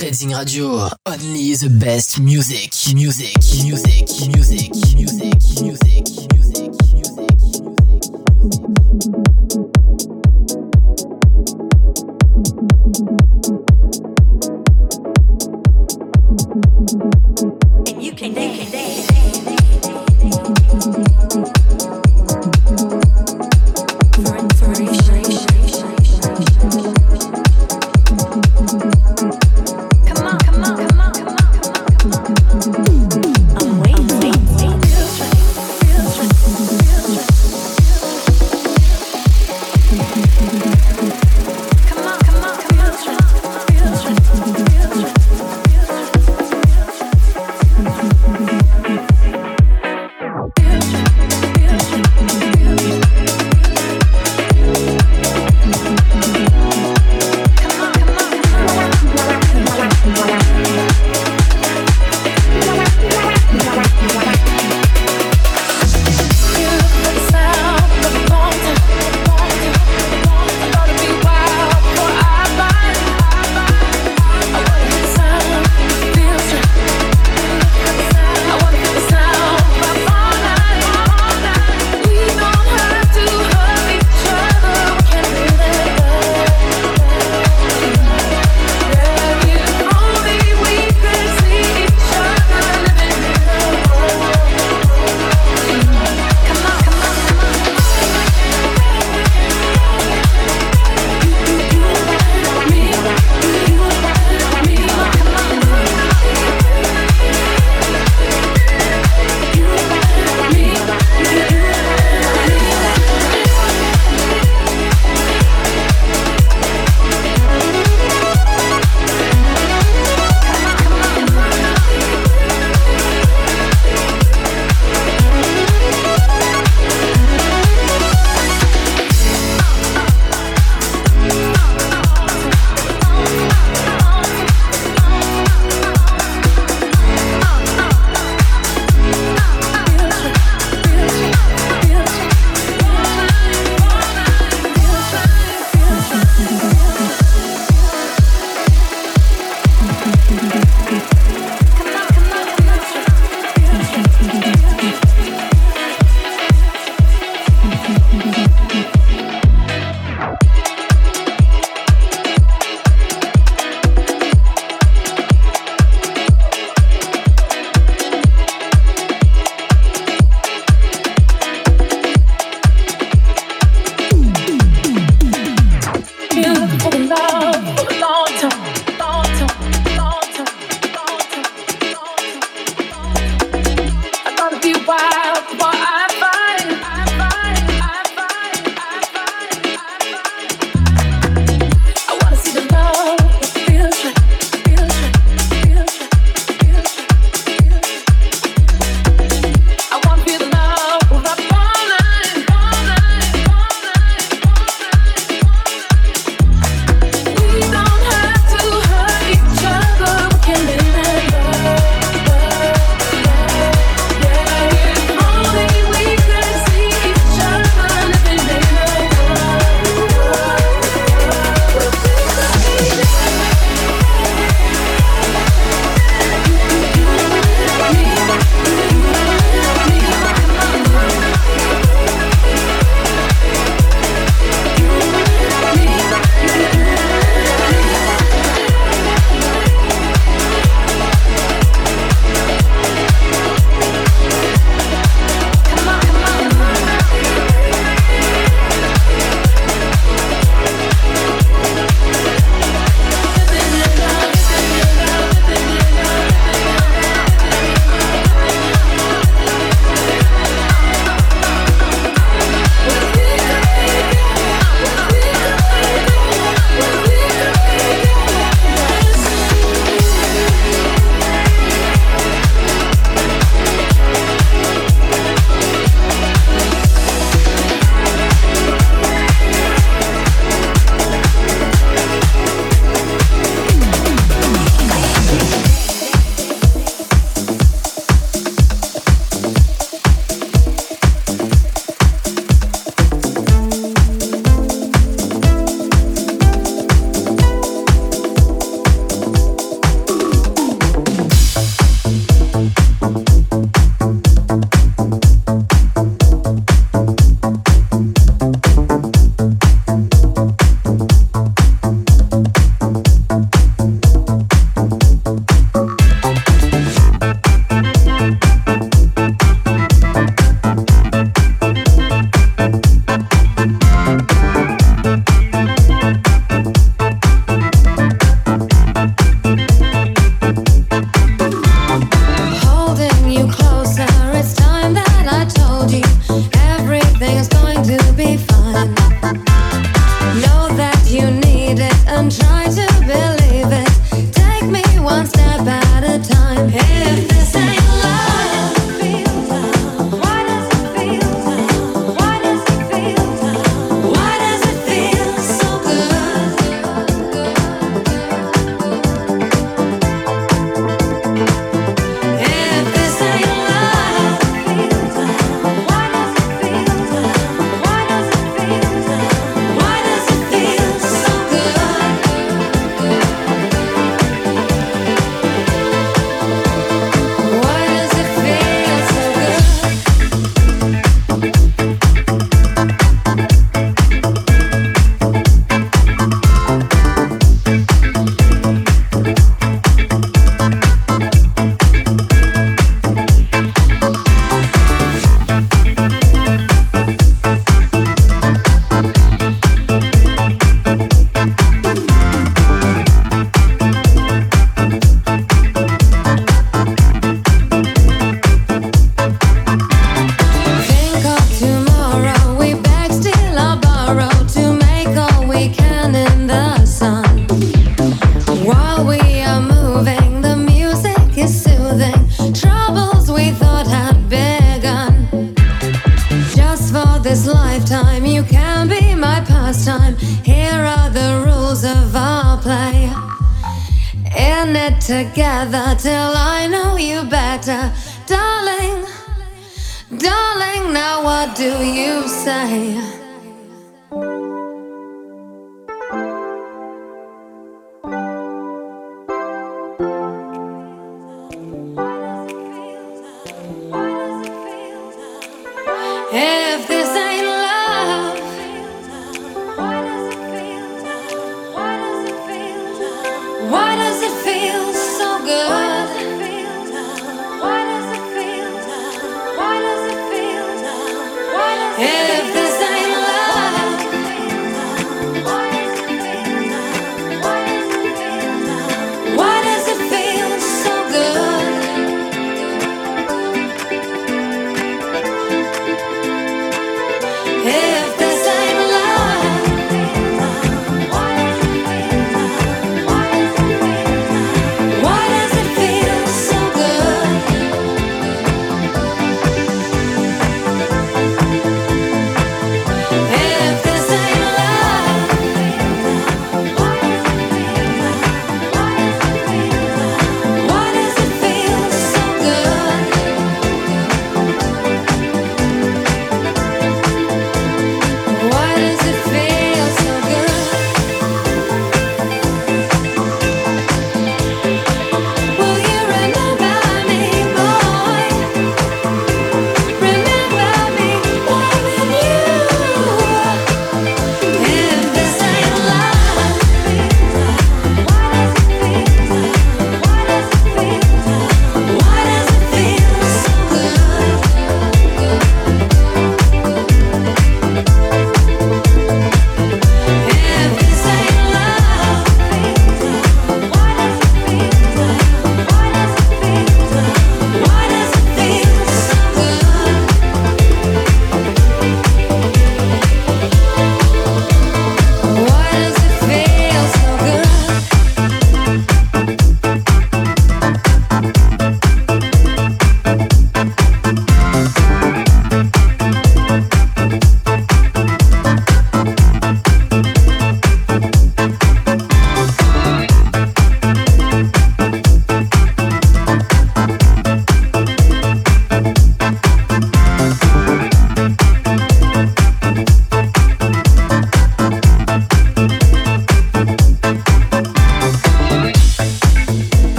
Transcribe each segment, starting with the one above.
Redding Radio. Only the best music, music, music, music, music, music, music, And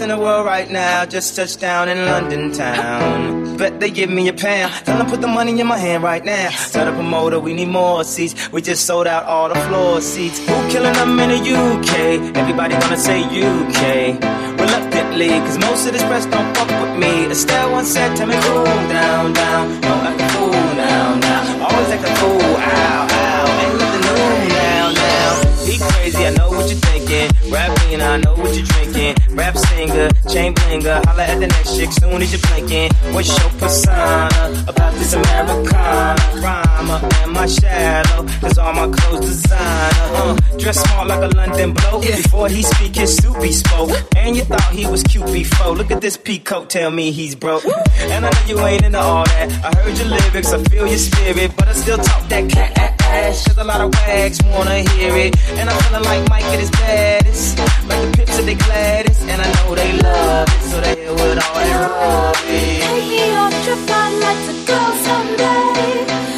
in the world right now. Just touched down in London town. Bet they give me a pound. Tell them put the money in my hand right now. Tell the promoter we need more seats. We just sold out all the floor seats. Who killing them in the UK? Everybody gonna say UK. Reluctantly, cause most of this press don't fuck with me. Estelle once said, tell me cool down, down. Don't act a fool now, now. Always act a fool, what you're thinking. I know what you're drinking. Rap singer, chain blinger. Holla at the next chick soon as you're blinking. What's your persona about this Americana? Rhymer and my shadow. Cause all my clothes designer. Uh, dress smart like a London bloke. Before he speak, his soup he spoke. And you thought he was cute before. Look at this peacoat, tell me he's broke. And I know you ain't into all that. I heard your lyrics, I feel your spirit. But I still talk that cat ass. Cause a lot of wags wanna hear it. And I'm feeling like Mike at his baddest. Like the pips at the gladdest. And I know they love it. So they hear with all that rubbish. Take me trip, I'd like to go someday.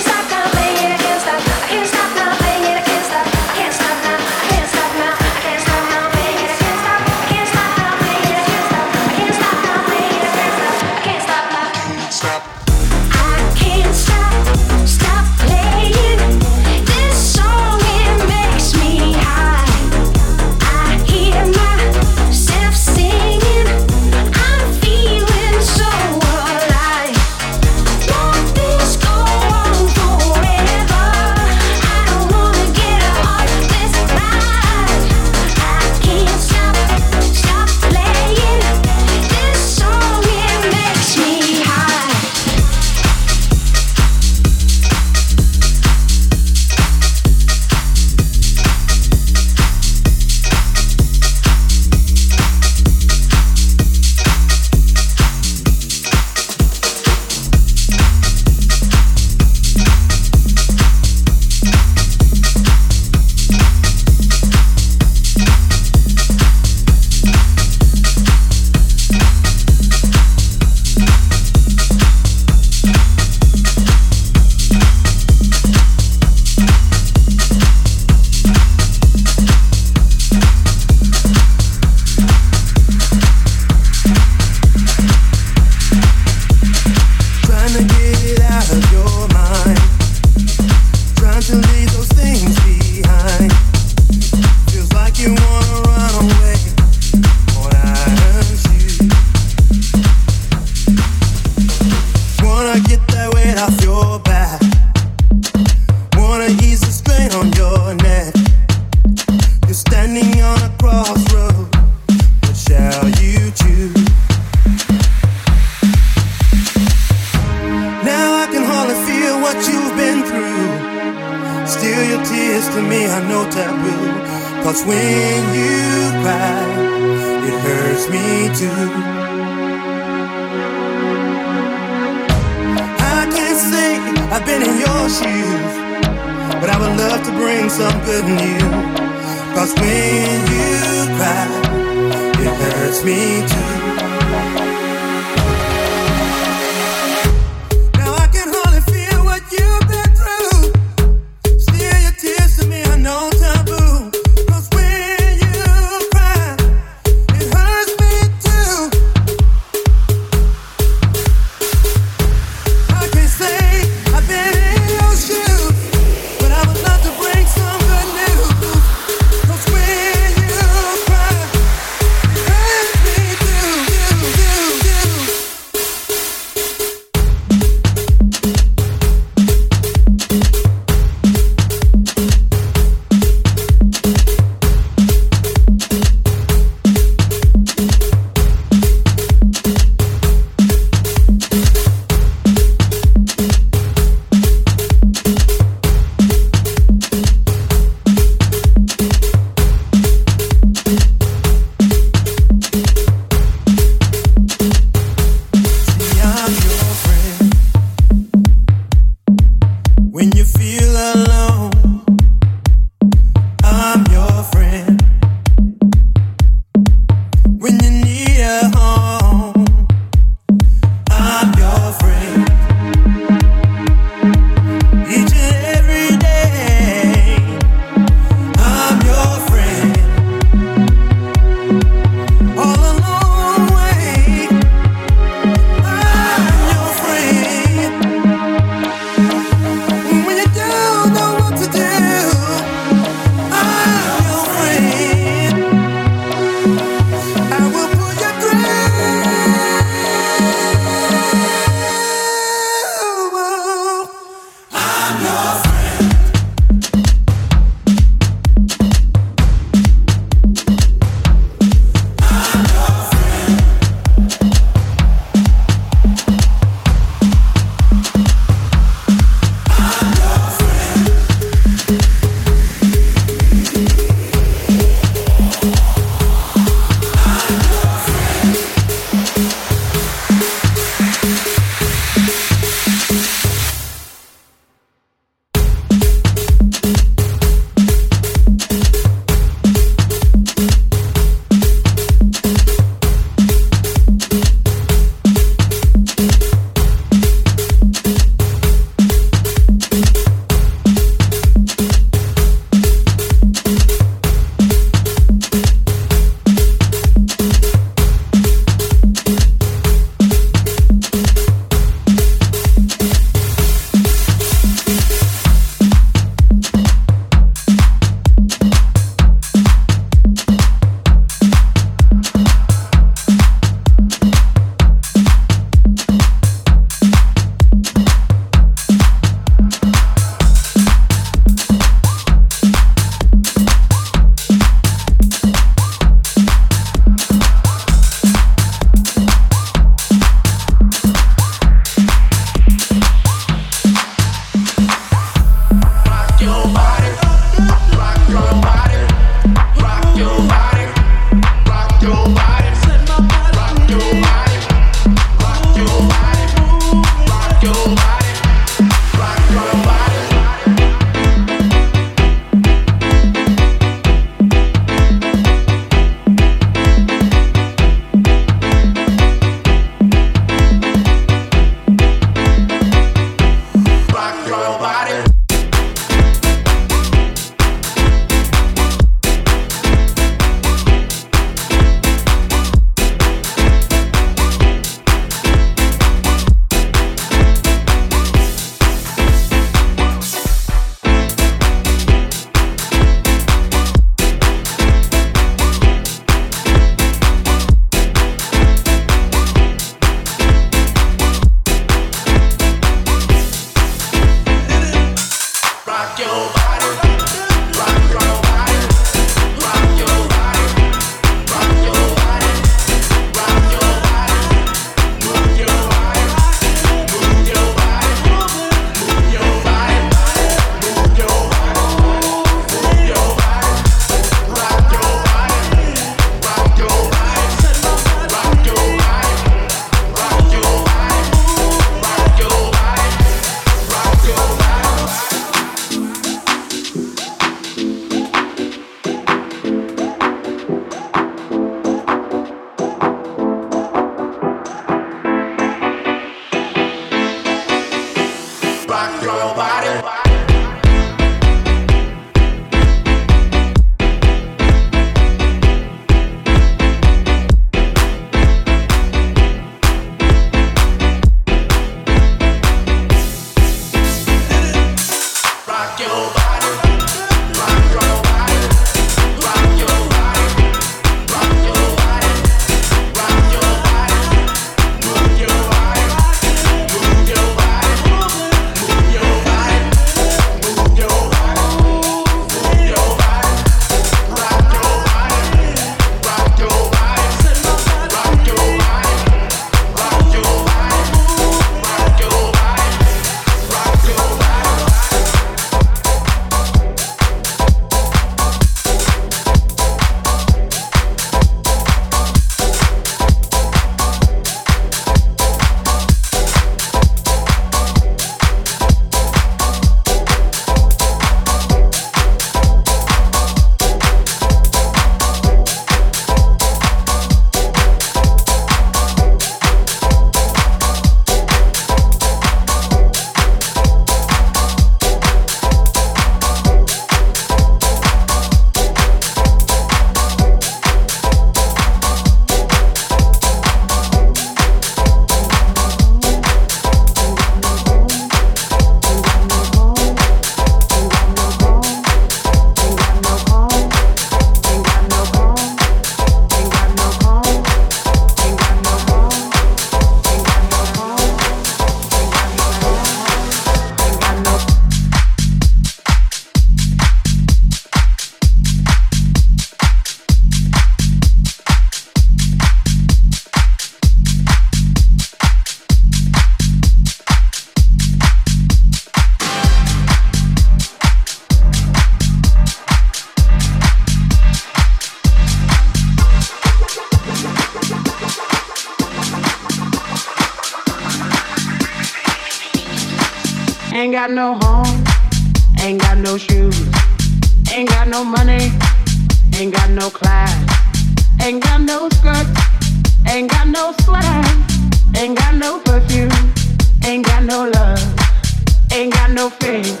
Ain't got no faith.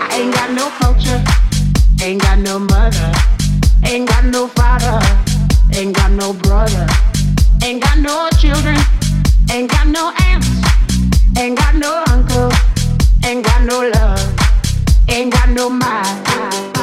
I ain't got no culture. Ain't got no mother. Ain't got no father. Ain't got no brother. Ain't got no children. Ain't got no aunts. Ain't got no uncle. Ain't got no love. Ain't got no mind.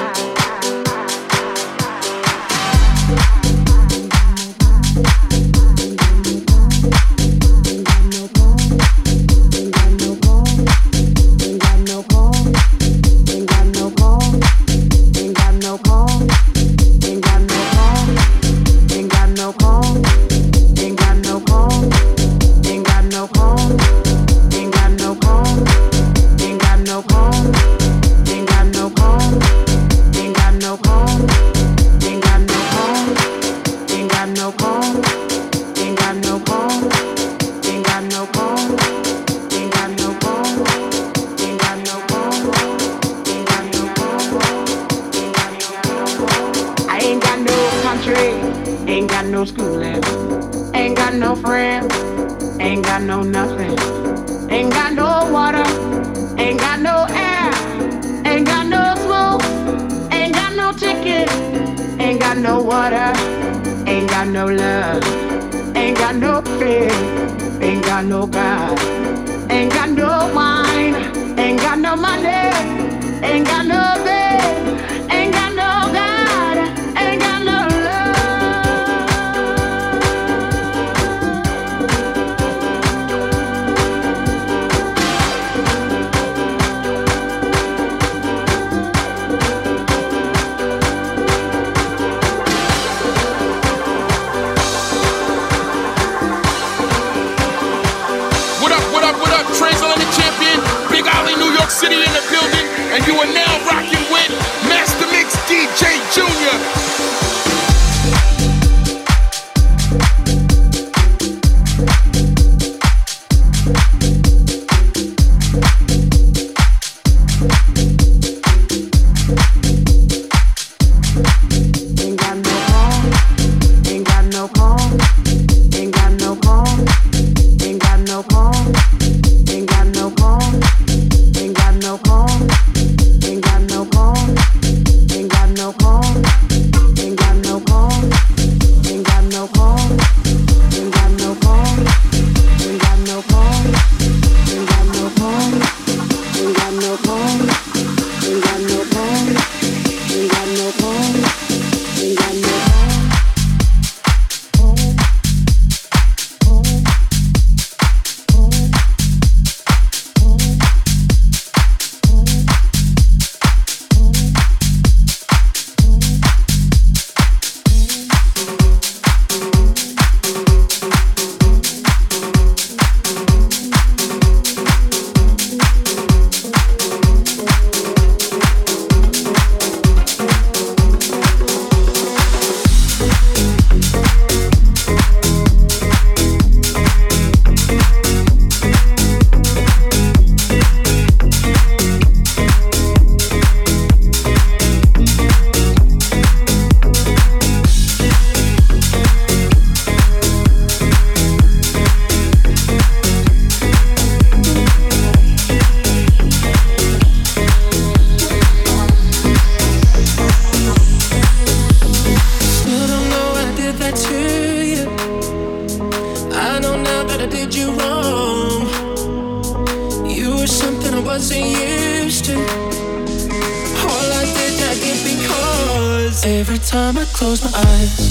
Close my eyes,